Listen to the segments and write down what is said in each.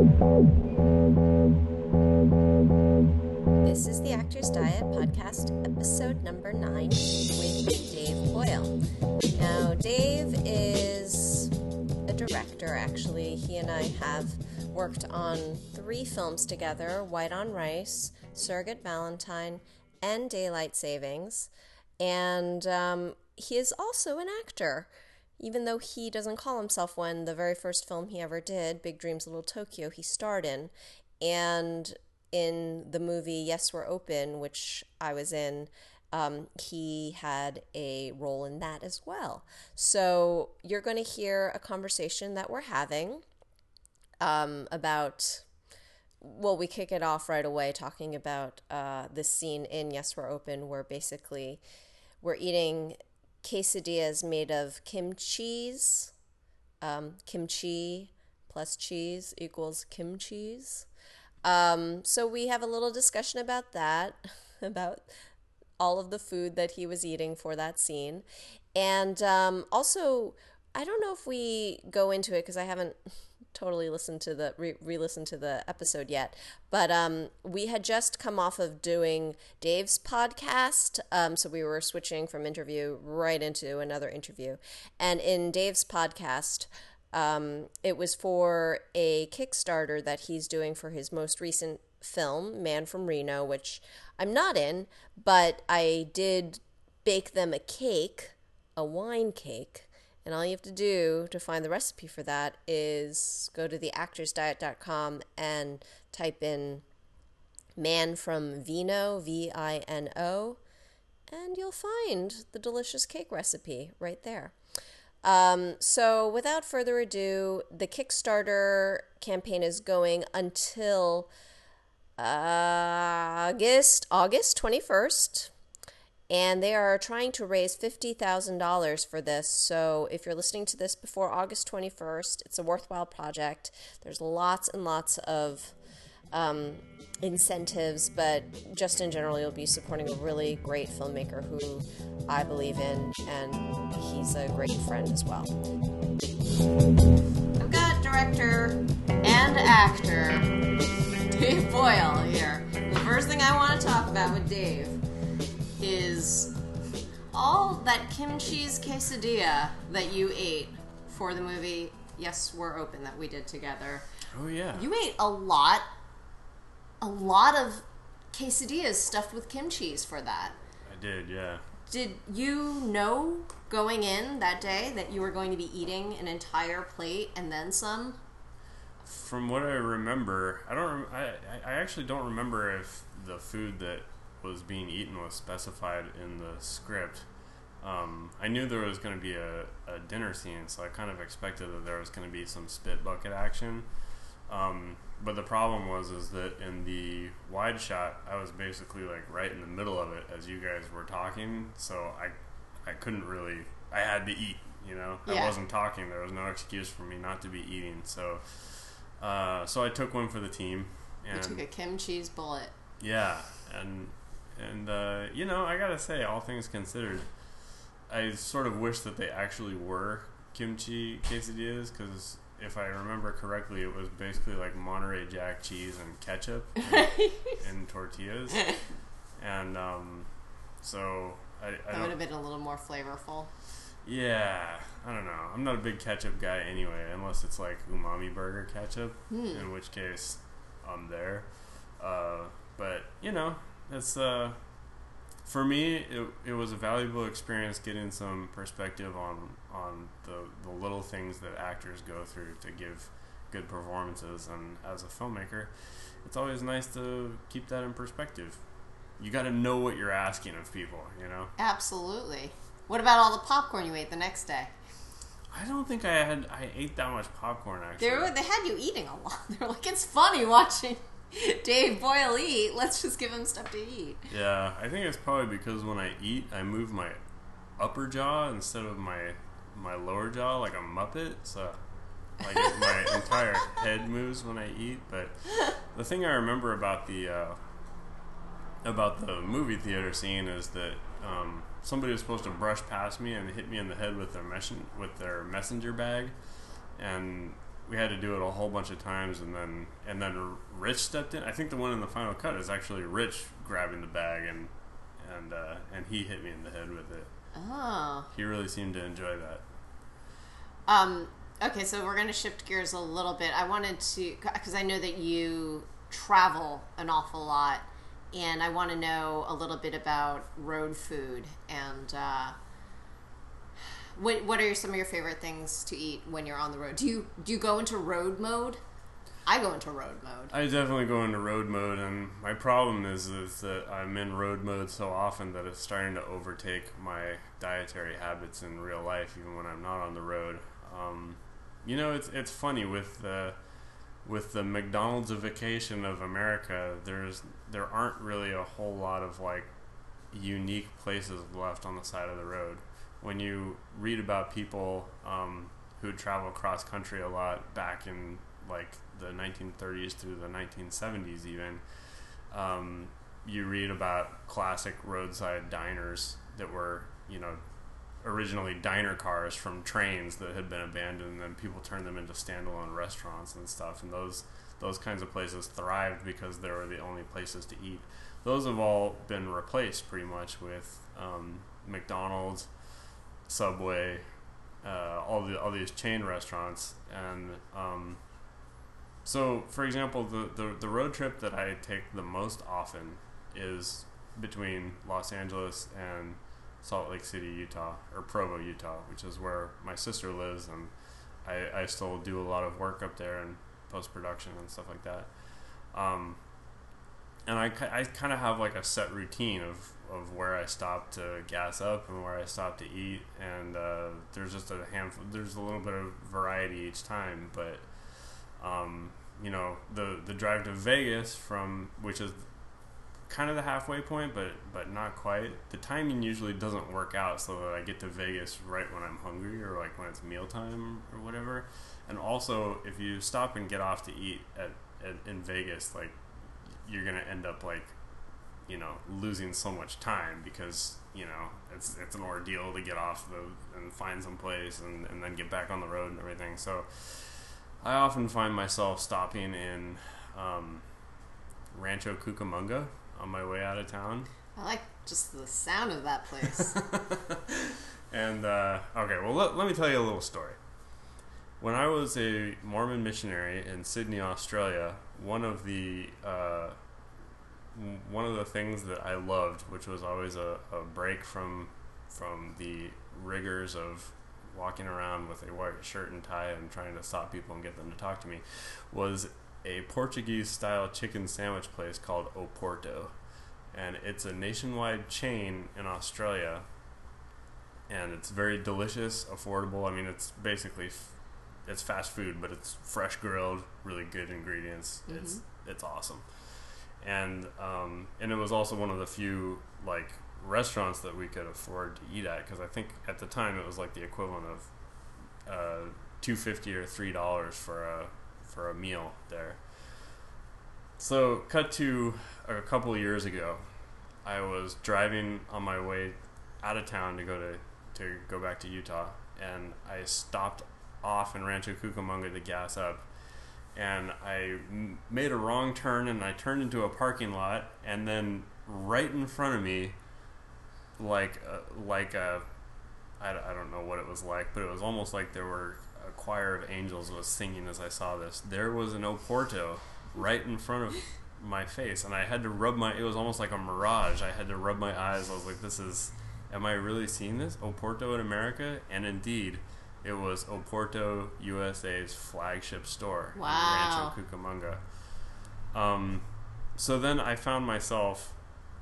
This is the Actors Diet podcast, episode number nine, with Dave Boyle. Now, Dave is a director, actually. He and I have worked on three films together White on Rice, Surrogate Valentine, and Daylight Savings. And um, he is also an actor. Even though he doesn't call himself one, the very first film he ever did, Big Dreams Little Tokyo, he starred in. And in the movie Yes, We're Open, which I was in, um, he had a role in that as well. So you're going to hear a conversation that we're having um, about. Well, we kick it off right away talking about uh, this scene in Yes, We're Open, where basically we're eating quesadillas made of kimchi. Cheese. Um, kimchi plus cheese equals kimchi. Um, so we have a little discussion about that, about all of the food that he was eating for that scene. And um, also, I don't know if we go into it because I haven't totally listened to the re listened to the episode yet. But um we had just come off of doing dave's podcast um so we were switching from interview right into another interview. And in dave's podcast um it was for a kickstarter that he's doing for his most recent film man from reno which i'm not in but i did bake them a cake a wine cake and all you have to do to find the recipe for that is go to theactorsdiet.com and type in man from Vino, V I N O, and you'll find the delicious cake recipe right there. Um, so, without further ado, the Kickstarter campaign is going until uh, August August 21st and they are trying to raise $50,000 for this. So if you're listening to this before August 21st, it's a worthwhile project. There's lots and lots of um, incentives, but just in general, you'll be supporting a really great filmmaker who I believe in, and he's a great friend as well. I've got director and actor Dave Boyle here. The first thing I want to talk about with Dave is all that kimchi's quesadilla that you ate for the movie Yes, We're Open that we did together. Oh yeah. You ate a lot, a lot of quesadillas stuffed with kimchi's for that. I did, yeah. Did you know going in that day that you were going to be eating an entire plate and then some? From what I remember, I don't. I I actually don't remember if the food that was being eaten was specified in the script. Um, I knew there was going to be a, a, dinner scene, so I kind of expected that there was going to be some spit bucket action. Um, but the problem was is that in the wide shot, I was basically like right in the middle of it as you guys were talking, so I I couldn't really. I had to eat. You know, yeah. I wasn't talking. There was no excuse for me not to be eating. So, uh, so I took one for the team. And you took a kimchi's bullet. Yeah, and and uh, you know, I gotta say, all things considered, I sort of wish that they actually were kimchi quesadillas because if I remember correctly, it was basically like Monterey Jack cheese and ketchup and, tortillas, and um, so I, I that would have been a little more flavorful. Yeah, I don't know. I'm not a big ketchup guy anyway, unless it's like umami burger ketchup, hmm. in which case I'm there. Uh, but you know, it's uh, for me, it, it was a valuable experience getting some perspective on on the, the little things that actors go through to give good performances. And as a filmmaker, it's always nice to keep that in perspective. You got to know what you're asking of people, you know. Absolutely. What about all the popcorn you ate the next day? I don't think I had I ate that much popcorn actually. They, were, they had you eating a lot. They're like, it's funny watching Dave Boyle eat. Let's just give him stuff to eat. Yeah, I think it's probably because when I eat, I move my upper jaw instead of my my lower jaw like a muppet. So like my entire head moves when I eat. But the thing I remember about the uh, about the movie theater scene is that um, somebody was supposed to brush past me and hit me in the head with their mesh- with their messenger bag, and we had to do it a whole bunch of times, and then and then Rich stepped in. I think the one in the final cut is actually Rich grabbing the bag and and uh, and he hit me in the head with it. Oh. He really seemed to enjoy that. Um. Okay, so we're going to shift gears a little bit. I wanted to because I know that you travel an awful lot, and I want to know a little bit about road food and. Uh, what What are some of your favorite things to eat when you're on the road? Do you do you go into road mode? I go into road mode. I definitely go into road mode, and my problem is is that I'm in road mode so often that it's starting to overtake my dietary habits in real life, even when I'm not on the road. Um, you know, it's it's funny with the with the McDonaldization of America. There's there aren't really a whole lot of like unique places left on the side of the road. When you read about people um, who travel cross country a lot back in like the 1930s through the 1970s, even um, you read about classic roadside diners that were you know originally diner cars from trains that had been abandoned and then people turned them into standalone restaurants and stuff and those those kinds of places thrived because they were the only places to eat. Those have all been replaced pretty much with um, McDonald's Subway uh, all the all these chain restaurants and um, so for example the, the the road trip that I take the most often is between Los Angeles and Salt Lake City, Utah, or Provo, Utah, which is where my sister lives, and I, I still do a lot of work up there and post production and stuff like that. Um, and I, I kind of have like a set routine of, of where I stop to gas up and where I stop to eat, and uh, there's just a handful, there's a little bit of variety each time, but um, you know the the drive to Vegas from which is kind of the halfway point, but but not quite. The timing usually doesn't work out so that I get to Vegas right when I'm hungry or like when it's mealtime or whatever. And also, if you stop and get off to eat at, at in Vegas, like you're gonna end up like you know losing so much time because you know it's it's an ordeal to get off the and find some place and, and then get back on the road and everything. So I often find myself stopping in um, Rancho Cucamonga on my way out of town. I like just the sound of that place. and uh, okay, well, let, let me tell you a little story. When I was a Mormon missionary in Sydney, Australia, one of the uh, one of the things that I loved, which was always a, a break from from the rigors of walking around with a white shirt and tie and trying to stop people and get them to talk to me, was a Portuguese style chicken sandwich place called Oporto. And it's a nationwide chain in Australia. And it's very delicious, affordable. I mean, it's basically f- it's fast food, but it's fresh grilled, really good ingredients. Mm-hmm. It's it's awesome. And um, and it was also one of the few like restaurants that we could afford to eat at because I think at the time it was like the equivalent of uh, two fifty or three dollars for a for a meal there. So, cut to a couple years ago, I was driving on my way out of town to go to to go back to Utah, and I stopped off in Rancho Cucamonga to gas up, and I made a wrong turn, and I turned into a parking lot, and then right in front of me, like a, like a I, I don't know what it was like, but it was almost like there were a choir of angels was singing as I saw this. There was an Oporto right in front of my face, and I had to rub my. It was almost like a mirage. I had to rub my eyes. I was like, "This is. Am I really seeing this? Oporto in America?" And indeed, it was Oporto USA's flagship store wow. in Rancho Cucamonga. Um, so then I found myself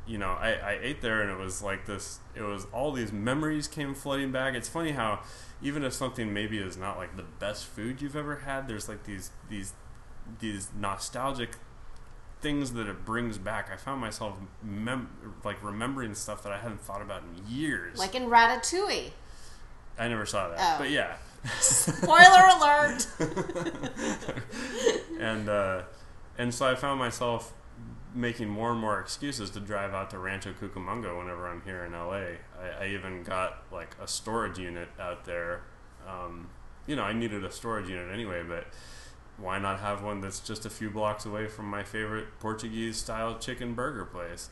you know, I, I ate there and it was like this, it was all these memories came flooding back. It's funny how even if something maybe is not like the best food you've ever had, there's like these, these, these nostalgic things that it brings back. I found myself mem- like remembering stuff that I hadn't thought about in years. Like in Ratatouille. I never saw that, oh. but yeah. Spoiler alert. and uh, and so I found myself making more and more excuses to drive out to Rancho Cucamonga whenever I'm here in LA. I, I even got like a storage unit out there, um, you know, I needed a storage unit anyway, but why not have one that's just a few blocks away from my favorite Portuguese style chicken burger place?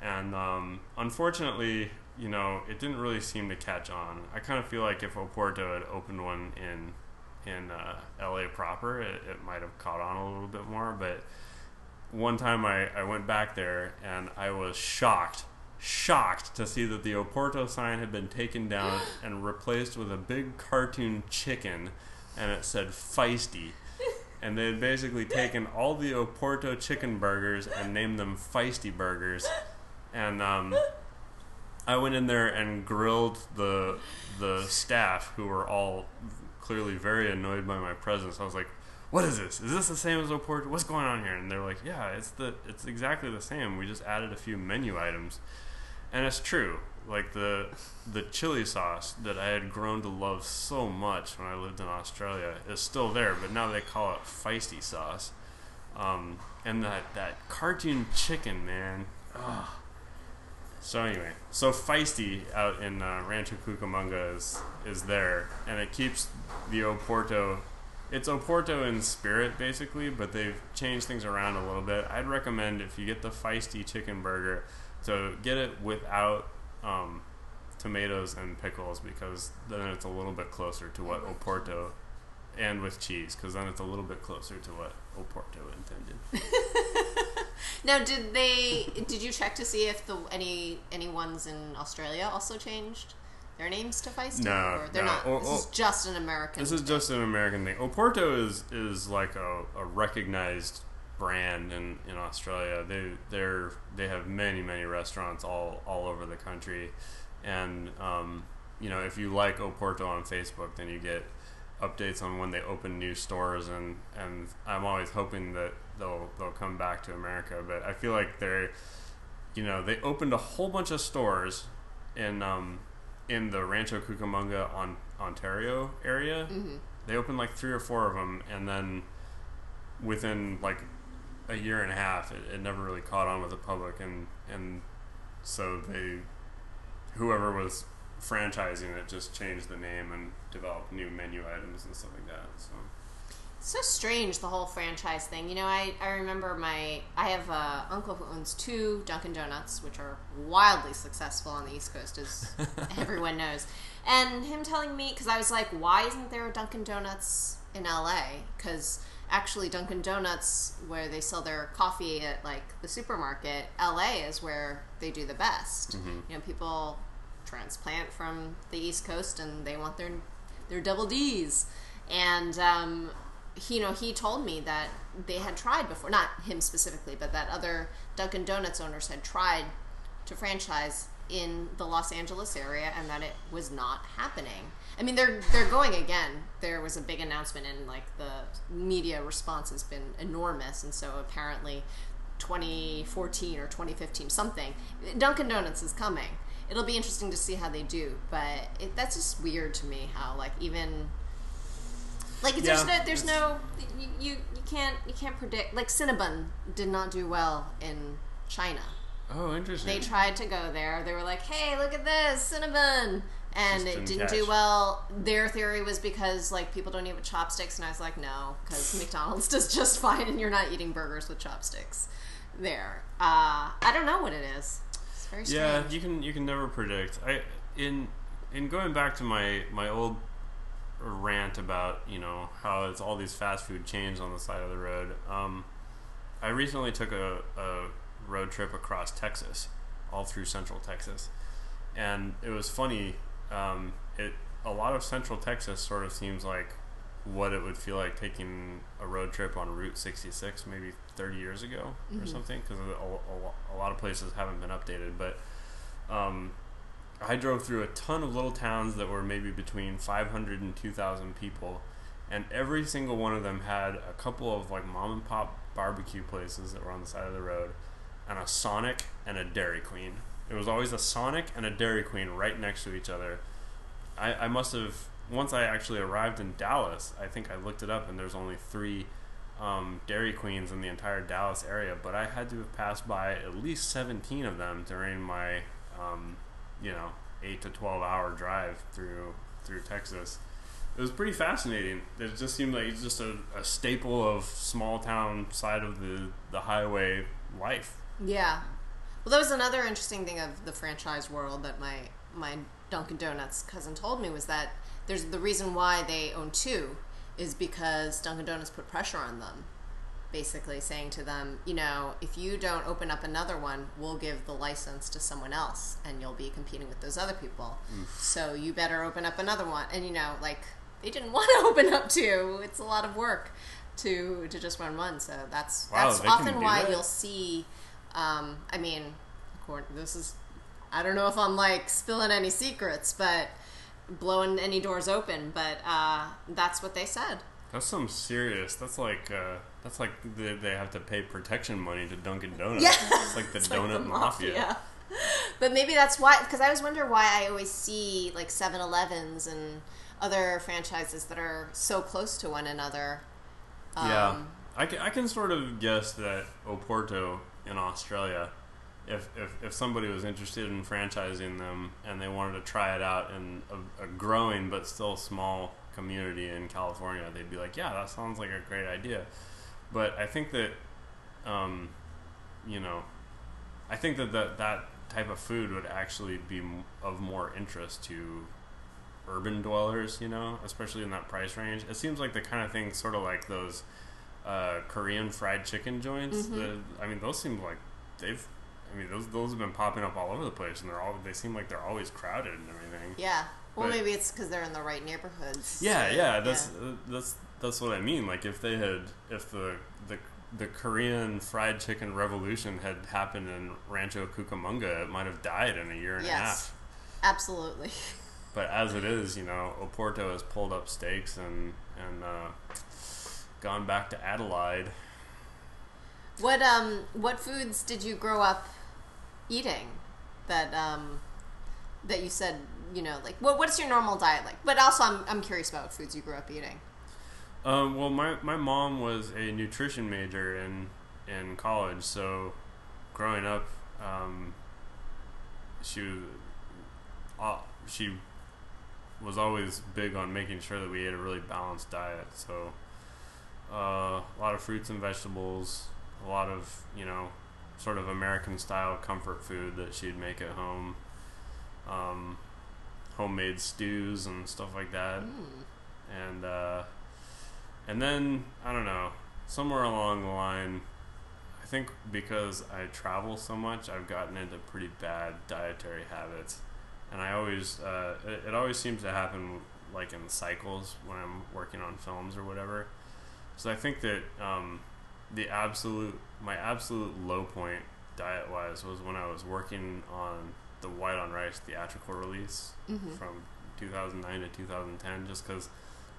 And um, unfortunately, you know, it didn't really seem to catch on. I kind of feel like if Oporto had opened one in in uh, LA proper, it, it might have caught on a little bit more. But one time I, I went back there and I was shocked, shocked to see that the Oporto sign had been taken down and replaced with a big cartoon chicken and it said feisty. And they had basically taken all the Oporto chicken burgers and named them feisty burgers. And um, I went in there and grilled the the staff who were all clearly very annoyed by my presence. I was like, "What is this? Is this the same as Oporto? What's going on here?" And they're like, "Yeah, it's the it's exactly the same. We just added a few menu items." And it's true. Like the the chili sauce that I had grown to love so much when I lived in Australia is still there, but now they call it feisty sauce. Um, and that that cartoon chicken, man. Ugh. So anyway, so feisty out in uh, Rancho Cucamonga is is there, and it keeps the Oporto. It's Oporto in spirit, basically, but they've changed things around a little bit. I'd recommend if you get the feisty chicken burger, to get it without um, tomatoes and pickles, because then it's a little bit closer to what Oporto, and with cheese, because then it's a little bit closer to what Oporto intended. Now, did they? Did you check to see if the any any ones in Australia also changed their names to Feisty? No, they're no. not. O- this is just an American. This is thing. just an American thing. Oporto is is like a, a recognized brand in, in Australia. They they're they have many many restaurants all all over the country, and um, you know if you like Oporto on Facebook, then you get updates on when they open new stores, and and I'm always hoping that they'll they'll come back to America. But I feel like they're you know they opened a whole bunch of stores in um, in the Rancho Cucamonga on Ontario area. Mhm. They opened like three or four of them, and then within like a year and a half, it, it never really caught on with the public, and and so they whoever was franchising it just changed the name and developed new menu items and stuff like that. So so strange the whole franchise thing. You know, I, I remember my I have a uncle who owns two Dunkin' Donuts, which are wildly successful on the East Coast, as everyone knows. And him telling me because I was like, why isn't there a Dunkin' Donuts in LA? Because actually, Dunkin' Donuts, where they sell their coffee at like the supermarket, LA is where they do the best. Mm-hmm. You know, people transplant from the East Coast and they want their their double D's. And um, he, you know, he told me that they had tried before, not him specifically, but that other Dunkin' Donuts owners had tried to franchise in the Los Angeles area, and that it was not happening. I mean, they're they're going again. There was a big announcement, and like the media response has been enormous, and so apparently. 2014 or 2015 something dunkin' donuts is coming it'll be interesting to see how they do but it, that's just weird to me how like even like there's no there's no you, you you can't you can't predict like cinnabon did not do well in china. Oh, interesting. they tried to go there. They were like hey look at this cinnabon. And Just it didn't didn't do well. Their theory was because like people don't eat with chopsticks and i was like no because mcdonald's does just fine and you're not eating burgers with chopsticks there. Uh, i don't know what it is it's very strange Yeah, you can you can never predict. I in in going back to my my old rant about you know how it's all these fast food chains on the side of the road. Um, I recently took a, a road trip across Texas, all through Central Texas, and it was funny. Um, it a lot of Central Texas sort of seems like what it would feel like taking a road trip on Route 66 maybe 30 years ago or something because a, a, a lot of places haven't been updated but um, I drove through a ton of little towns that were maybe between 500 and 2,000 people and every single one of them had a couple of like mom and pop barbecue places that were on the side of the road and a Sonic and a Dairy Queen. It was always a Sonic and a Dairy Queen right next to each other. I, I must have once I actually arrived in Dallas. I think I looked it up, and there's only three um, Dairy Queens in the entire Dallas area. But I had to have passed by at least 17 of them during my, um, you know, eight to 12 hour drive through through Texas. it was pretty fascinating. It just seemed like it's just a, a staple of small town side of the the highway life. Yeah. Well, that was another interesting thing of the franchise world that my my Dunkin' Donuts cousin told me was that there's the reason why they own two is because Dunkin' Donuts put pressure on them, basically saying to them, you know, if you don't open up another one, we'll give the license to someone else, and you'll be competing with those other people. So you better open up another one. And you know, like they didn't want to open up two. It's a lot of work to to just run one. So that's Wow, that's often why that? you'll see. Um, I mean, this is. I don't know if I'm like spilling any secrets, but blowing any doors open. But uh, that's what they said. That's some serious. That's like uh, that's like they, they have to pay protection money to Dunkin' Donuts. Yeah. it's like the It's donut like the mafia. But maybe that's why, because I always wonder why I always see like 7 Elevens and other franchises that are so close to one another. Um, Yeah, I can, I can sort of guess that Oporto in Australia, if, if, if somebody was interested in franchising them and they wanted to try it out in a, a growing but still small community in California, they'd be like, yeah, that sounds like a great idea. But I think that, um, you know, I think that, that that type of food would actually be of more interest to urban dwellers, you know, especially in that price range. It seems like the kind of thing, sort of like those uh, Korean fried chicken joints. Mhm. The, I mean, those seem like they've. I mean, those those have been popping up all over the place, and they're all. They seem like they're always crowded and everything. Yeah. Well, But- maybe it's because they're in the right neighborhoods. Yeah, yeah, that's uh, that's that's what I mean. Like if they had, if the the the Korean fried chicken revolution had happened in Rancho Cucamonga, it might have died in a year and a Yes. half. Absolutely. But as it is, you know, Oporto has pulled up stakes and and uh, gone back to Adelaide. What um what foods did you grow up eating that um that you said you know like what what's your normal diet like? But also I'm I'm curious about what foods you grew up eating. Um, well, my, my mom was a nutrition major in in college, so growing up, um, she uh, she was always big on making sure that we ate a really balanced diet. So uh, a lot of fruits and vegetables, a lot of you know sort of American style comfort food that she'd make at home, um, homemade stews and stuff like that, Mm. and. Uh, and then I don't know, somewhere along the line, I think because I travel so much, I've gotten into pretty bad dietary habits, and I always uh, it, it always seems to happen like in cycles when I'm working on films or whatever. So I think that um, the absolute my absolute low point diet wise was when I was working on the White on Rice theatrical release Mhm. from 2009 to 2010 just because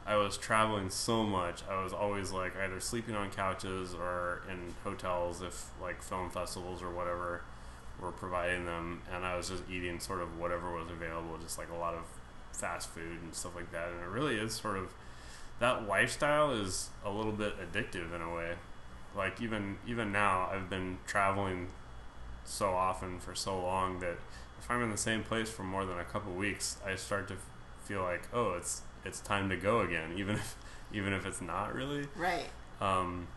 I was traveling so much. I was always like either sleeping on couches or in hotels if like film festivals or whatever were providing them, and I was just eating sort of whatever was available, just like a lot of fast food and stuff like that. And it really is sort of that lifestyle is a little bit addictive in a way. Like even even now, I've been traveling so often for so long that if I'm in the same place for more than a couple weeks, I start to f- feel like, oh, it's it's time to go again, even if even if it's not really. Right. Um,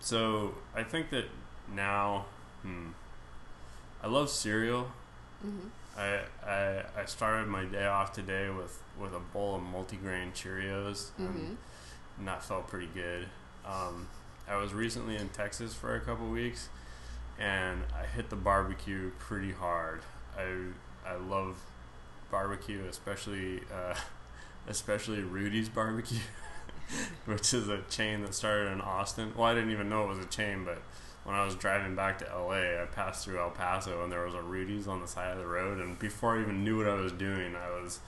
so I think that now, hmm, I love cereal. Mhm. I, I I started my day off today with, with a bowl of multigrain Cheerios, and, and that felt pretty good. Um, I was recently in Texas for a couple weeks, and I hit the barbecue pretty hard. I I love barbecue, especially uh, especially Rudy's Barbecue, which is a chain that started in Austin. Well, I didn't even know it was a chain, but when I was driving back to LA, I passed through El Paso and there was a Rudy's on the side of the road. And before I even knew what I was doing, I was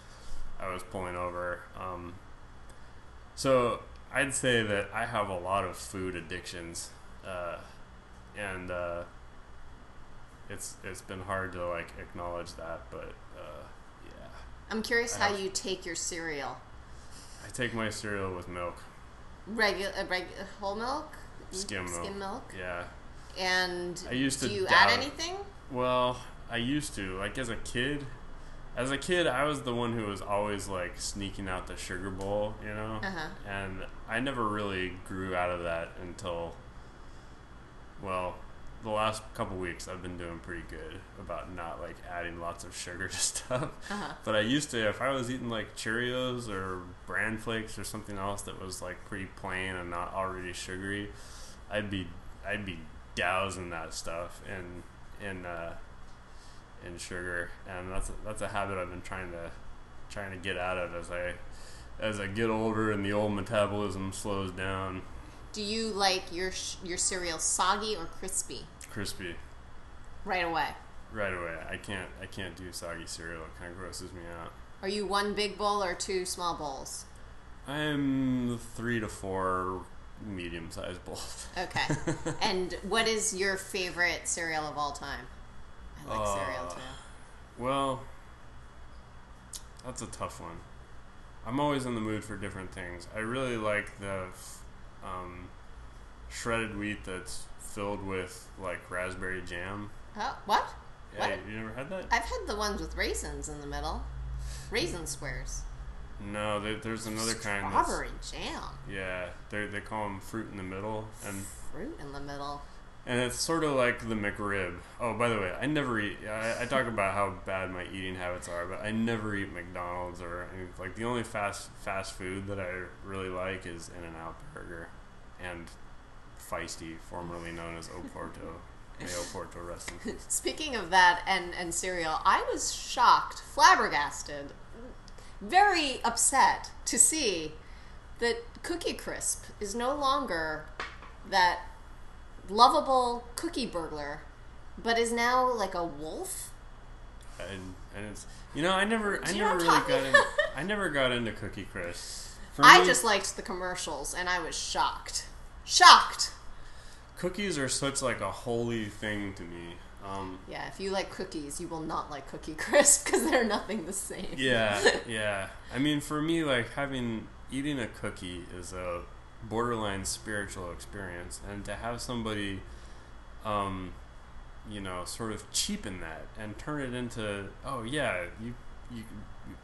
I was pulling over. Um, so I'd say that I have a lot of food addictions, uh, and uh, it's it's been hard to like acknowledge that, but uh, yeah, I'm curious I how have- you take your cereal. I take my cereal with milk. Regular, uh, reg- whole milk, Skim milk. skim milk, Yeah. and I used do to you doubt- add anything? Well, I used to. Like as a kid, as a kid, I was the one who was always like sneaking out the sugar bowl, you know, Uh-huh. and I never really grew out of that until, well, the last couple weeks. I've been doing pretty good about not like adding lots of sugar to stuff. Uh-huh. But I used to, if I was eating like Cheerios or bran flakes or something else that was like pretty plain and not already sugary, I'd be I'd be dousing that stuff in in uh, in sugar, and that's a, that's a habit I've been trying to trying to get out of as I as I get older and the old metabolism slows down. Do you like your your cereal soggy or crispy? Crispy Right away. right away. I can't I can't do soggy cereal. It kind of grosses me out. Are you one big bowl or two small bowls? I'm three to four medium sized bowls. Okay. and what is your favorite cereal of all time? I like cereal Uh, too. Well, that's a tough one. I'm always in the mood for different things. I really like the um, shredded wheat that's filled with like raspberry jam. Oh, what? Yeah, What? you never had that? I've had the ones with raisins in the middle. Raisin squares. No, there, there's another kind. That's, Strawberry jam. yeah, they they call them fruit in the middle, and Fruit in the middle. And it's sort of like the McRib. Oh, by the way, I never eat. I, I talk about how bad my eating habits are, but I never eat McDonald's or like the only fast fast food that I really like is In and Out Burger, and Feisty, formerly known as Oporto. May Oporto rest in peace. Speaking of that and, and cereal, I was shocked, flabbergasted, very upset to see that Cookie Crisp is no longer that lovable cookie burglar, but is now like a wolf. And, and it's you know I never I Do never really got in, I never got into Cookie Crisp. For I me, just liked the commercials and I was shocked. Shocked! cookies are such like a holy thing to me. Um, Yeah, if you like cookies, you will not like Cookie Crisp because they're nothing the same. Yeah, yeah. I mean, for me, like having eating a cookie is a borderline spiritual experience, and to have somebody, um, you know, sort of cheapen that and turn it into, oh yeah, you, you,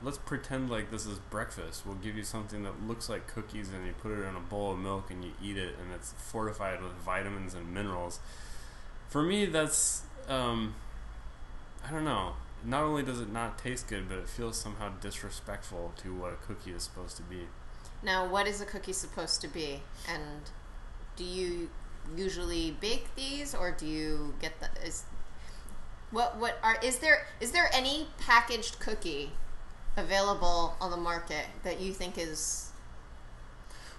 let's pretend like this is breakfast. We'll give you something that looks like cookies, and you put it in a bowl of milk, and you eat it, and it's fortified with vitamins and minerals. For me, that's um, I don't know. Not only does it not taste good, but it feels somehow disrespectful to what a cookie is supposed to be. Now, what is a cookie supposed to be? And do you usually bake these, or do you get the is what what are is there is there any packaged cookie available on the market that you think is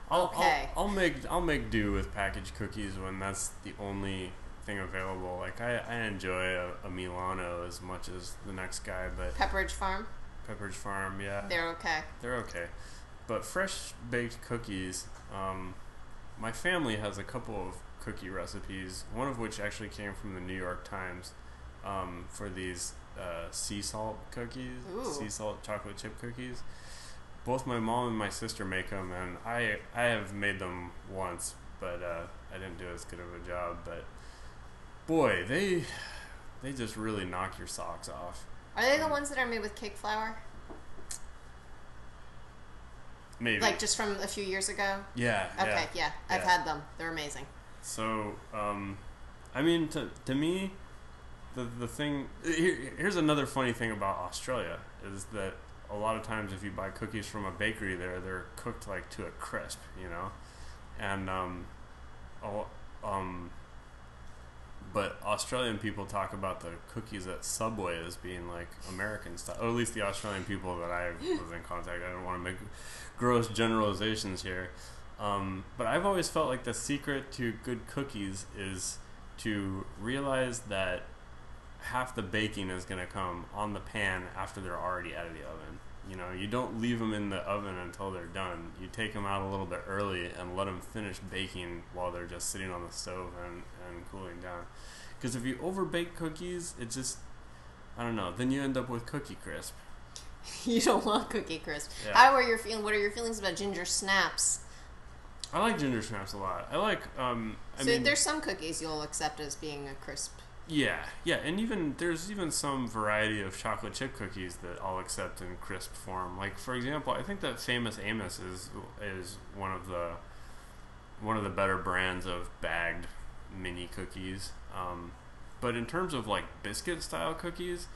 I'll, Okay. I'll, I'll make I'll make do with packaged cookies when that's the only thing available. Like I, I enjoy a, a Milano as much as the next guy, but Pepperidge Farm? Pepperidge Farm, yeah, They're okay. they're okay. But fresh baked cookies, um, my family has a couple of cookie recipes. One of which actually came from the New York Times um, for these uh, sea salt cookies, Ooh. sea salt chocolate chip cookies. Both my mom and my sister make them, and I I have made them once, but uh, I didn't do as good of a job. But boy, they they just really knock your socks off. Are they the ones that are made with cake flour? Maybe Like just from a few years ago? yeah, Okay, yeah. yeah. I've Yeah. had them. They're amazing. So, um, I mean, to, to me, the the thing here, here's another funny thing about Australia is that a lot of times if you buy cookies from a bakery there, they're cooked like to a crisp, you know, and um, um, but Australian people talk about the cookies at Subway as being like American style, or at least the Australian people that I was in contact. I don't want to make gross generalizations here. Um, but I've always felt like the secret to good cookies is to realize that half the baking is going to come on the pan after they're already out of the oven. You know, you don't leave them in the oven until they're done. You take them out a little bit early and let them finish baking while they're just sitting on the stove and, and cooling down. Because if you overbake cookies, it just, I don't know, then you end up with Cookie Crisp. you don't want cookie crisp. Yeah. How are your feeling? What are your feelings about ginger snaps? I like ginger snaps a lot. I like, um, I so mean, there's some cookies you'll accept as being a crisp Yeah, yeah, and even there's even some variety of chocolate chip cookies that I'll accept in crisp form. Like for example, I think that Famous Amos is is one of the one of the better brands of bagged mini cookies. Um, but in terms of like biscuit style cookies,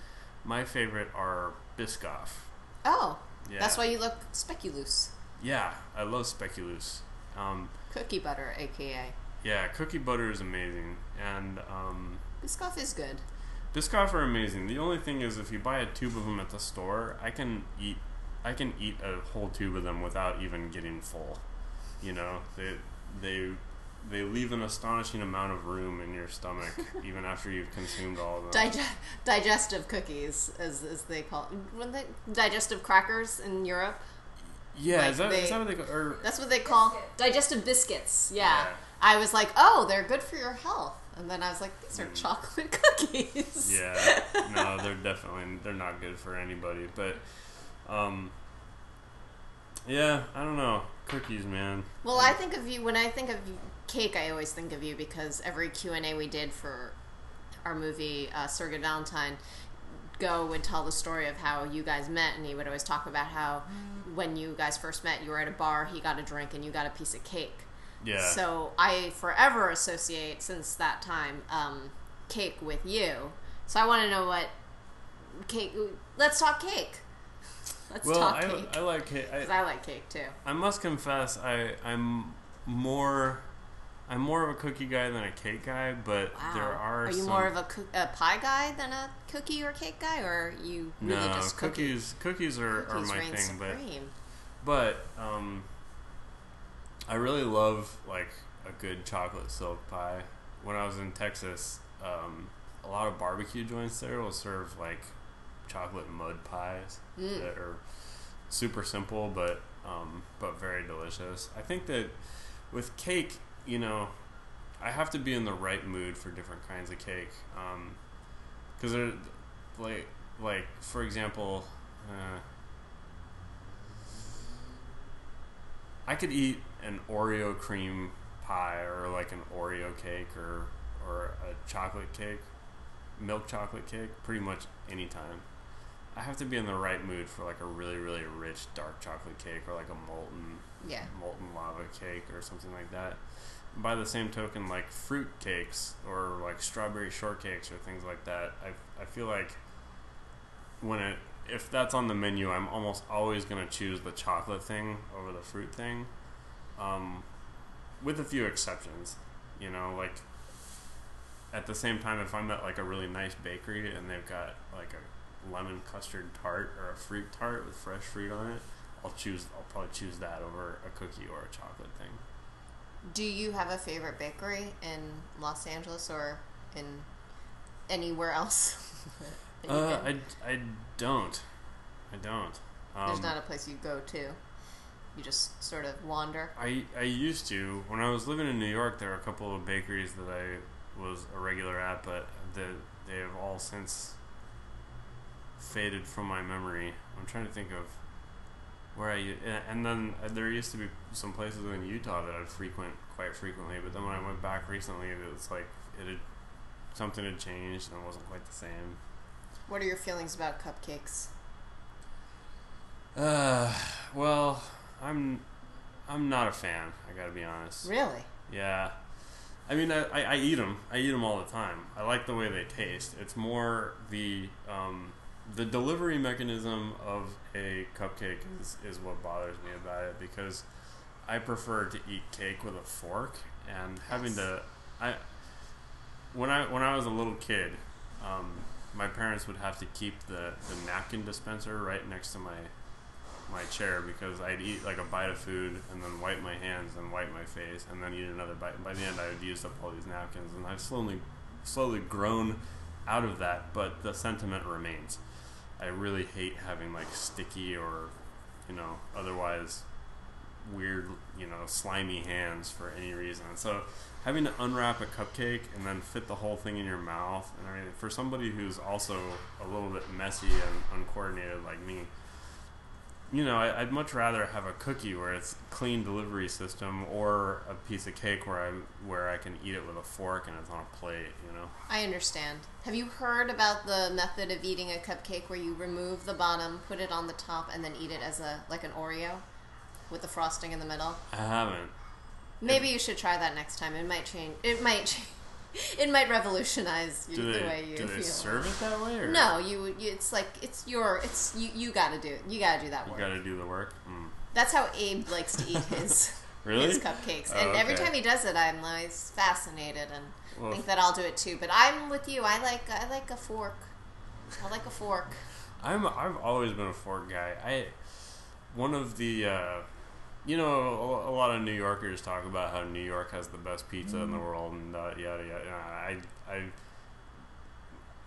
my favorite are Biscoff. Oh, Yeah. that's why you look speculoos. Yeah, I love speculoos. Um, Cookie butter, aka. yeah, cookie butter is amazing, and um, Biscoff is good. Biscoff are amazing. The only thing is, if you buy a tube of them at the store, I can eat, I can eat a whole tube of them without even getting full. You know, they they they leave an astonishing amount of room in your stomach even after you've consumed all of them. Dige- digestive cookies, as, as they call it. They, digestive crackers in Europe. yeah, like is that, they- is that what they call? Or, That's what they call digestive biscuits. Yeah. Yeah. I was like, oh, they're good for your health. And then I was like, these are Mm. chocolate cookies. yeah, no, they're definitely they're not good for anybody. But, um, yeah, I don't know, cookies, man. Well, I think of you when I think of cake. I always think of you because every Q and A we did for our movie uh, Surrogate Valentine, Goh would tell the story of how you guys met, and he would always talk about how when you guys first met, you were at a bar, he got a drink, and you got a piece of cake. Yeah. So I forever associate since that time um, cake with you. So I want to know what cake. Let's talk cake. Let's well, talk I, cake. I like cake. I, I like cake too. I must confess, I I'm more I'm more of a cookie guy than a cake guy, but Wow. there are. Are you some, more of a, coo- a pie guy than a cookie or cake guy, or are you really no just cookie- cookies? Cookies are, cookies are my thing, but but um, I really love like a good chocolate silk pie. When I was in Texas, um, a lot of barbecue joints there will serve like chocolate mud pies Mm. that are super simple but um, but very delicious. I think that with cake, you know, I have to be in the right mood for different kinds of cake. Because they're like like for example. Uh, I could eat an Oreo cream pie or like an Oreo cake or or a chocolate cake, milk chocolate cake, pretty much anytime. I have to be in the right mood for like a really really rich dark chocolate cake or like a molten Yeah. molten lava cake or something like that. By the same token, like fruit cakes or like strawberry shortcakes or things like that, I I feel like when it if that's on the menu, I'm almost always gonna choose the chocolate thing over the fruit thing, um, with a few exceptions. You know, like at the same time, if I'm at like a really nice bakery and they've got like a lemon custard tart or a fruit tart with fresh fruit on it, I'll choose. I'll probably choose that over a cookie or a chocolate thing. Do you have a favorite bakery in Los Angeles or in anywhere else? Uh. I, I don't. I don't. Um, There's not a place you go to. You just sort of wander. I, I used to when I was living in New York. There were a couple of bakeries that I was a regular at, but the, they have all since faded from my memory. I'm trying to think of where I and then uh, there used to be some places in Utah that I'd frequent quite frequently. But then when I went back recently, it was like it had something had changed and it wasn't quite the same. What are your feelings about cupcakes? Uh, well, I'm I'm not a fan. I gotta be honest. Really? Yeah. I mean, I, I, I eat them. I eat them all the time. I like the way they taste. It's more the um, the delivery mechanism of a cupcake is, is what bothers me about it because I prefer to eat cake with a fork and having Yes. to I when I when I was a little kid, um, my parents would have to keep the, the napkin dispenser right next to my my chair because I'd eat like a bite of food and then wipe my hands and wipe my face and then eat another bite. And by the end, I would use up all these napkins, and I've slowly, slowly grown out of that. But the sentiment remains. I really hate having like sticky or, you know, otherwise weird, you know, slimy hands for any reason. So having to unwrap a cupcake and then fit the whole thing in your mouth and I mean, for somebody who's also a little bit messy and uncoordinated like me you know, I, I'd much rather have a cookie where it's clean delivery system, or a piece of cake where I where I can eat it with a fork and it's on a plate. You know. I understand. Have you heard about the method of eating a cupcake where you remove the bottom, put it on the top, and then eat it as a like an Oreo with the frosting in the middle? I haven't. Maybe you should try that next time. It might change. It might. Change. It might revolutionize you, Do the they way you do they feel. serve it that way? Or No, you, you. It's like it's your. It's you. You got to do. it. You got to do that work. You got to do the work. Mm. That's how Abe likes to eat his Really? his cupcakes. Oh, and every time he does it, I'm always fascinated and Well, think that I'll do it too. But I'm with you. I like I like a fork. I like a fork. I'm I've always been a fork guy. I one of the uh, you know a, lot of New Yorkers talk about how New York has the best pizza in the world and uh, yada yada. I I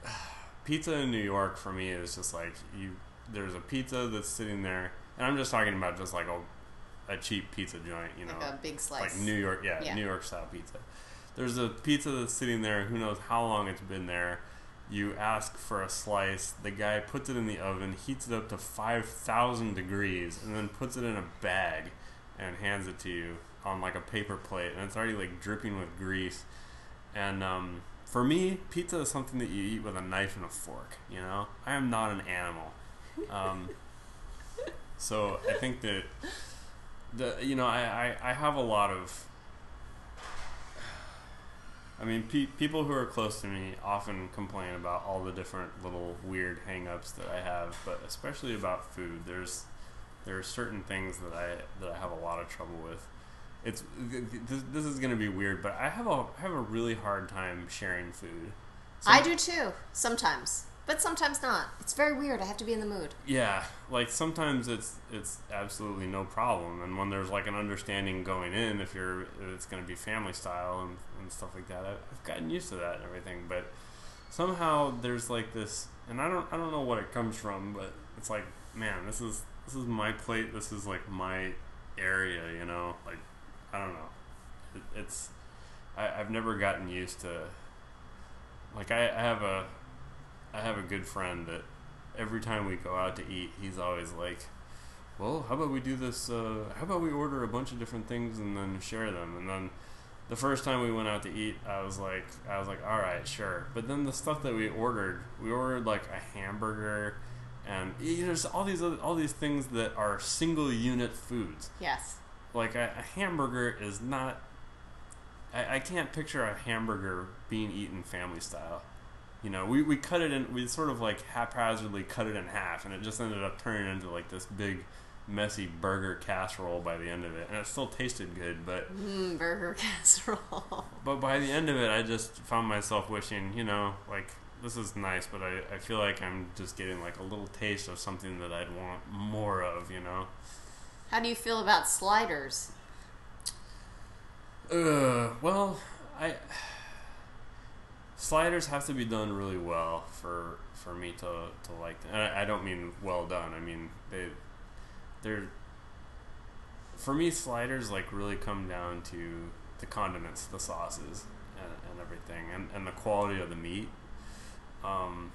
pizza in New York for me is just like you. There's a pizza that's sitting there, and I'm just talking about just like a a cheap pizza joint, you know, Like a big slice. like New York, yeah, Yeah. New York style pizza. There's a pizza that's sitting there. Who knows how long it's been there? You ask for a slice. The guy puts it in the oven, heats it up to five thousand degrees, and then puts it in a bag and hands it to you on like a paper plate, and it's already like dripping with grease. And um, for me, pizza is something that you eat with a knife and a fork. You know, I am not an animal. Um, so I think that the you know I, I, I have a lot of I mean pe- people who are close to me often complain about all the different little weird hang-ups that I have but especially about food there's there are certain things that I that I have a lot of trouble with it's this, this is going to be weird but I have a I have a really hard time sharing food I do too. Sometimes, but sometimes not. It's very weird. I have to be in the mood. Yeah, like sometimes it's it's absolutely no problem, and when there's like an understanding going in, if you're if it's going to be family style and, and stuff like that, I've gotten used to that and everything. But somehow there's like this, and I don't I don't know what it comes from, but it's like man, this is this is my plate. This is like my area, you know. Like I don't know, it, it's I, I've never gotten used to. Like I, I have a I have a good friend that every time we go out to eat, he's always like, "Well, how about we do this? Uh, how about we order a bunch of different things and then share them?" And then the first time we went out to eat, I was like, "I was like, all right, sure." But then the stuff that we ordered, we ordered like a hamburger, and you know, there's all these other, all these things that are single unit foods. Yes. Like a, a hamburger is not. I, I can't picture a hamburger being eaten family style. You know, we, we cut it in, we sort of like haphazardly cut it in half, and it just ended up turning into like this big, messy burger casserole by the end of it. And it still tasted good, but Mm, burger casserole. but by the end of it, I just found myself wishing, you know, like this is nice, but I, I feel like I'm just getting like a little taste of something that I'd want more of, you know. How do you feel about sliders? Uh, well, I sliders have to be done really well for for me to to like them. And I, I don't mean well done. I mean they they're for me sliders like really come down to the condiments, the sauces, and, and everything, and and the quality of the meat. Um,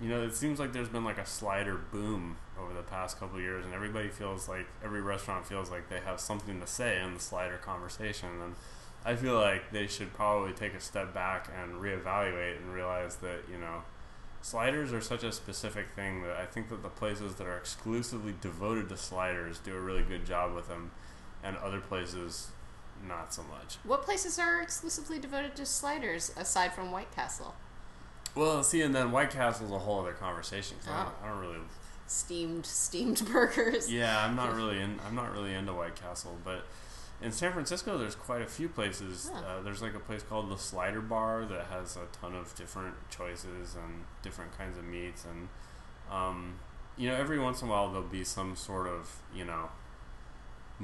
you know, it seems like there's been like a slider boom over the past couple years, and everybody feels like every restaurant feels like they have something to say in the slider conversation. And I feel like they should probably take a step back and reevaluate and realize that you know, sliders are such a specific thing that I think that the places that are exclusively devoted to sliders do a really good job with them, and other places not so much. What places are exclusively devoted to sliders aside from White Castle? Well, see, and then White Castle's a whole other conversation. 'cause I, don't, Oh. I don't really Steamed steamed burgers. Yeah, I'm not really in. I'm not really into White Castle, but in San Francisco, there's quite a few places. Huh. Uh, there's like a place called the Slider Bar that has a ton of different choices and different kinds of meats, and um, you know, every once in a while there'll be some sort of you know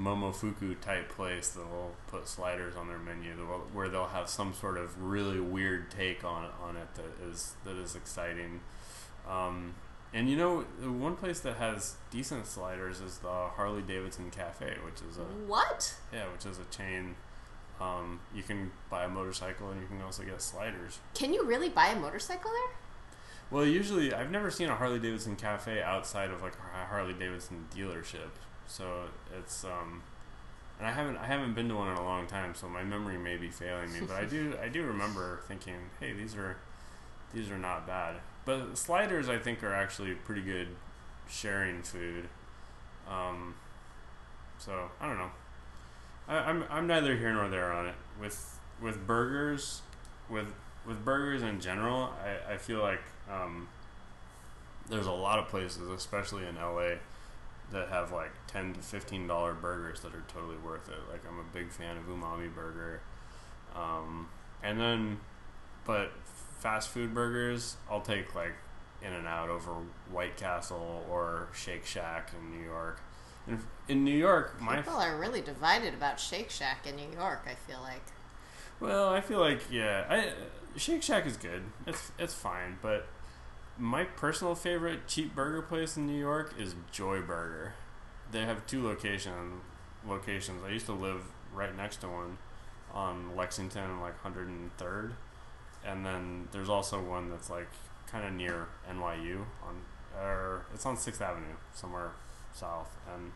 Momofuku type place that will put sliders on their menu, where they'll have some sort of really weird take on on it that is that is exciting. Um, and you know, the one place that has decent sliders is the Harley Davidson Cafe, which is a What? yeah, which is a chain. Um, you can buy a motorcycle and you can also get sliders. Can you really buy a motorcycle there? Well, usually I've never seen a Harley Davidson cafe outside of like a Harley Davidson dealership, so it's um, and I haven't I haven't been to one in a long time, so my memory may be failing me. But I do I do remember thinking, hey, these are these are not bad. But sliders, I think, are actually pretty good sharing food. Um, so I don't know. I, I'm I'm neither here nor there on it. With with burgers, with with burgers in general, I, I feel like um, there's a lot of places, especially in LA, that have like ten to fifteen dollar burgers that are totally worth it. Like I'm a big fan of Umami Burger, um, and then, but fast food burgers, I'll take like In and Out over White Castle or Shake Shack in New York. In, in New York, my people are really divided about Shake Shack in New York. I feel like. Well, I feel like yeah, I, Shake Shack is good. It's it's fine, but my personal favorite cheap burger place in New York is Joy Burger. They have two location locations. I used to live right next to one on Lexington and like 103rd, and then there's also one that's like kind of near NYU on or it's on Sixth Avenue somewhere south and.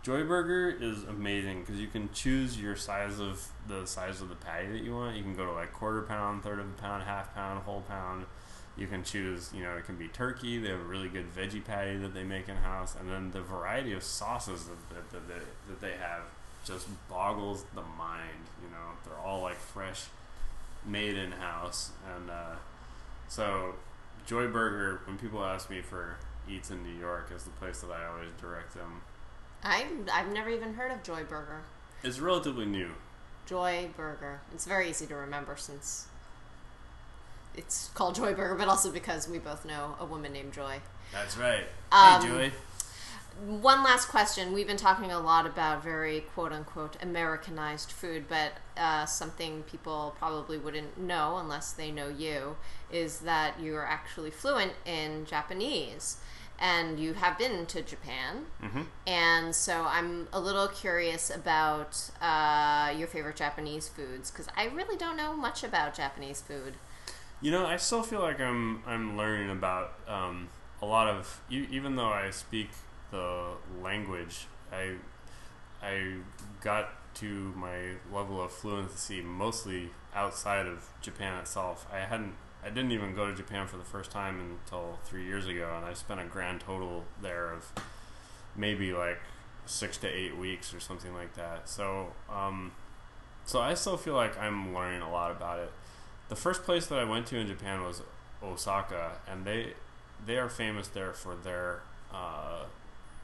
Joy Burger is amazing because you can choose your size of the size of the patty that you want. You can go to like quarter pound, third of a pound, half pound, whole pound. You can choose, you know, it can be turkey. They have a really good veggie patty that they make in house, and then the variety of sauces that, that, that, they, that they have just boggles the mind. You know, they're all like fresh, made in house, and uh, so Joy Burger. When people ask me for eats in New York, is the place that I always direct them. I I've never even heard of Joy Burger. It's relatively new. Joy Burger. It's very easy to remember since it's called Joy Burger, but also because we both know a woman named Joy. That's right. Um, hey, Joy. One last question. We've been talking a lot about very quote unquote Americanized food, but uh, something people probably wouldn't know unless they know you is that you're actually fluent in Japanese and you have been to Japan. Mm-hmm. And so I'm a little curious about uh, your favorite Japanese foods because I really don't know much about Japanese food. You know, I still feel like I'm I'm learning about um, a lot of even though I speak the language, I I got to my level of fluency mostly outside of Japan itself. I hadn't I didn't even go to Japan for the first time until three years ago, and I spent a grand total there of maybe like six to eight weeks or something like that. So, um, so I still feel like I'm learning a lot about it. The first place that I went to in Japan was Osaka, and they they are famous there for their uh,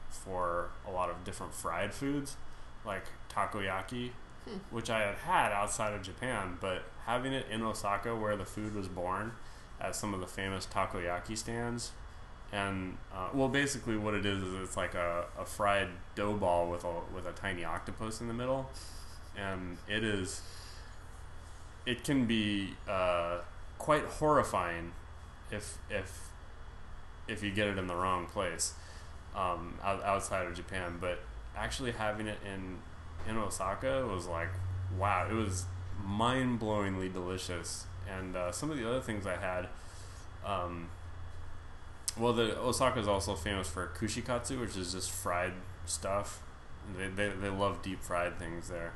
for a lot of different fried foods, like takoyaki, Hmm. which I had had outside of Japan, but having it in Osaka, where the food was born, at some of the famous takoyaki stands, and uh, well, basically what it is is it's like a, a fried dough ball with a with a tiny octopus in the middle, and it is. It can be uh, quite horrifying if if if you get it in the wrong place um, out, outside of Japan, but actually having it in in Osaka was like wow, it was mind blowingly delicious. And uh, some of the other things I had, um, well, the Osaka is also famous for kushikatsu, which is just fried stuff. They they, they love deep fried things there.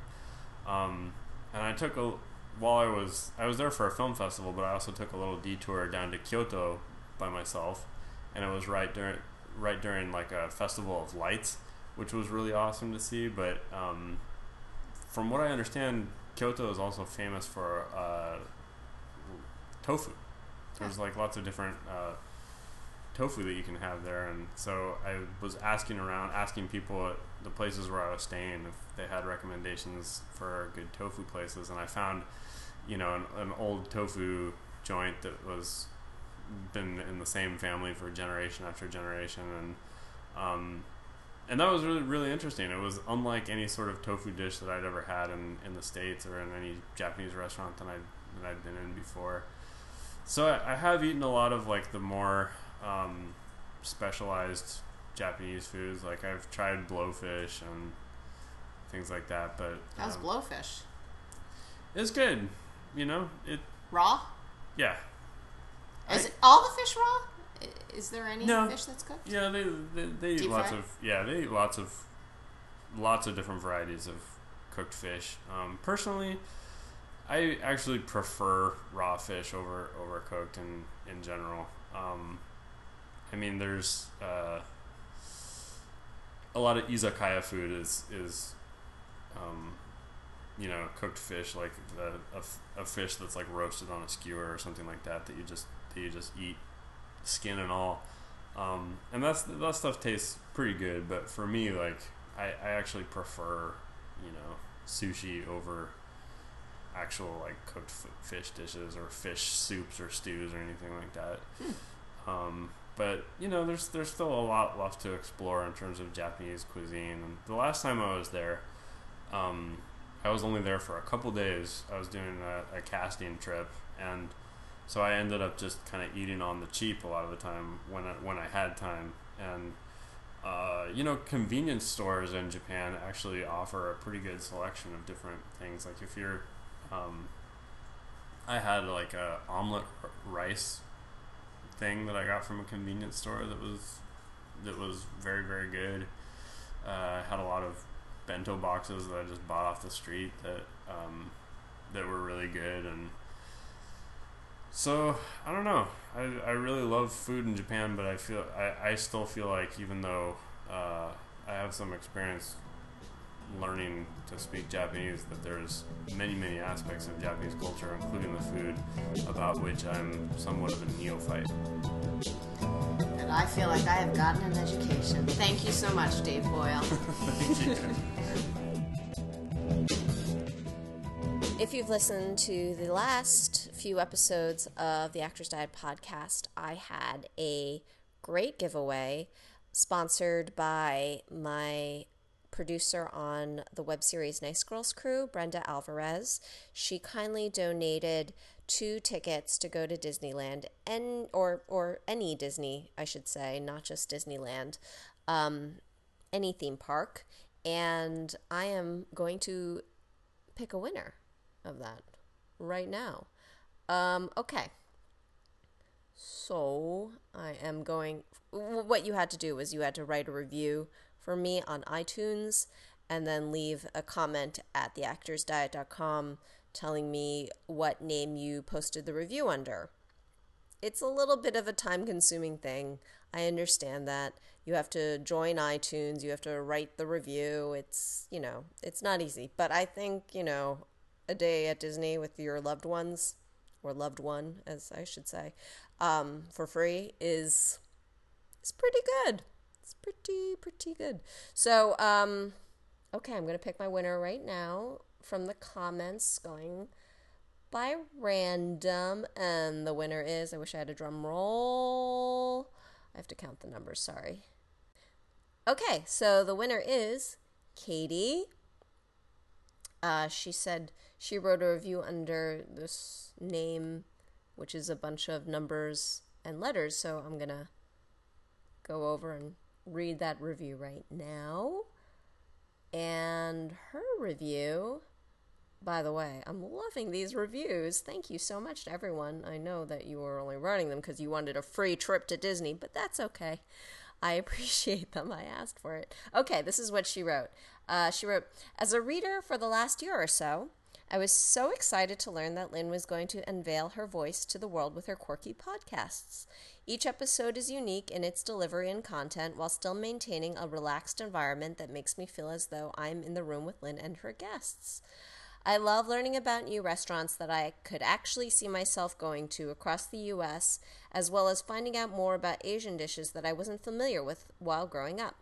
Um, and I took a while I was I was there for a film festival, but I also took a little detour down to Kyoto by myself, and it was right during right during like a festival of lights, which was really awesome to see. But um, from what I understand, Kyoto is also famous for uh, tofu. There's like lots of different uh, tofu that you can have there, and so I was asking around, asking people at the places where I was staying if they had recommendations for good tofu places, and I found, you know, an, an old tofu joint that was been in the same family for generation after generation, and um, and that was really really interesting. It was unlike any sort of tofu dish that I'd ever had in, in the states or in any Japanese restaurant that I that I'd been in before. So I, I have eaten a lot of like the more um, specialized Japanese foods. Like I've tried blowfish and things like that. But How's um, blowfish? It's good. You know it. Raw? Yeah. Is I- it all the fish raw? Is there any No. fish that's cooked? Yeah, they they, they eat Deep lots fry? of yeah they eat lots of lots of different varieties of cooked fish. Um, personally, I actually prefer raw fish over over cooked in in general. Um, I mean, there's uh, a lot of izakaya food is is um, you know cooked fish like the, a, f- a fish that's like roasted on a skewer or something like that that you just that you just eat skin and all. Um, and that's that stuff tastes pretty good, but for me, like I, I actually prefer you know sushi over actual like cooked f- fish dishes or fish soups or stews or anything like that. Um, but you know, there's there's still a lot left to explore in terms of Japanese cuisine. And the last time I was there, um, I was only there for a couple days. I was doing a, a casting trip, and so I ended up just kind of eating on the cheap a lot of the time when I, when I had time. And uh, you know, convenience stores in Japan actually offer a pretty good selection of different things. Like if you're, um, I had like a omelet rice thing that I got from a convenience store that was that was very very good. Uh, had a lot of bento boxes that I just bought off the street that um, that were really good and so I don't know. I, I really love food in Japan, but I feel I, I still feel like even though uh, I have some experience learning to speak Japanese, that there's many many aspects of Japanese culture, including the food, about which I'm somewhat of a neophyte. And I feel like I have gotten an education. Thank you so much, Dave Boyle. Thank you. If you've listened to the last few episodes of the Actors Diet podcast, I had a great giveaway sponsored by my producer on the web series Nice Girls Crew, Brenda Alvarez. She kindly donated two tickets to go to Disneyland and or or any Disney, I should say, not just Disneyland. Um, any theme park and I am going to pick a winner of that right now. Um, okay. So I am going. What you had to do was you had to write a review for me on iTunes and then leave a comment at theactorsdiet.com telling me what name you posted the review under. It's a little bit of a time consuming thing. I understand that. You have to join iTunes, you have to write the review. It's, you know, it's not easy. But I think, you know, a day at Disney with your loved ones, or loved one, as I should say, um, for free is is pretty good. It's pretty pretty good. So, um, okay, I'm gonna pick my winner right now from the comments, going by random, and the winner is. I wish I had a drum roll. I have to count the numbers. Sorry. Okay, so the winner is Katie. Uh, she said she wrote a review under this name, which is a bunch of numbers and letters. So I'm going to go over and read that review right now. And her review, by the way, I'm loving these reviews. Thank you so much to everyone. I know that you were only writing them because you wanted a free trip to Disney, but that's okay. I appreciate them. I asked for it. Okay, this is what she wrote. Uh, she wrote, As a reader for the last year or so, I was so excited to learn that Lynn was going to unveil her voice to the world with her quirky podcasts. Each episode is unique in its delivery and content while still maintaining a relaxed environment that makes me feel as though I'm in the room with Lynn and her guests. I love learning about new restaurants that I could actually see myself going to across the U.S., as well as finding out more about Asian dishes that I wasn't familiar with while growing up.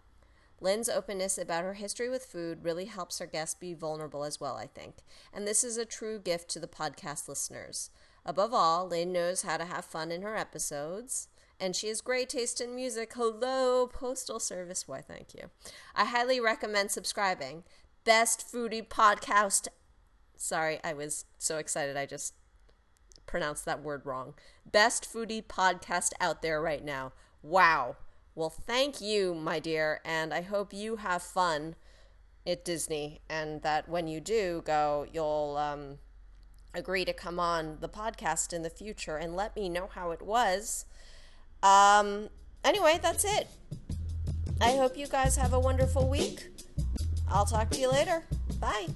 Lynn's openness about her history with food really helps her guests be vulnerable as well, I think. And this is a true gift to the podcast listeners. Above all, Lynn knows how to have fun in her episodes, and she has great taste in music. Hello, Postal Service. Why, thank you. I highly recommend subscribing. Best foodie podcast. Sorry, I was so excited I just pronounced that word wrong. Best foodie podcast out there right now. Wow. Well, thank you, my dear, and I hope you have fun at Disney and that when you do go, you'll um agree to come on the podcast in the future and let me know how it was. Um, anyway, that's it. I hope you guys have a wonderful week. I'll talk to you later. Bye.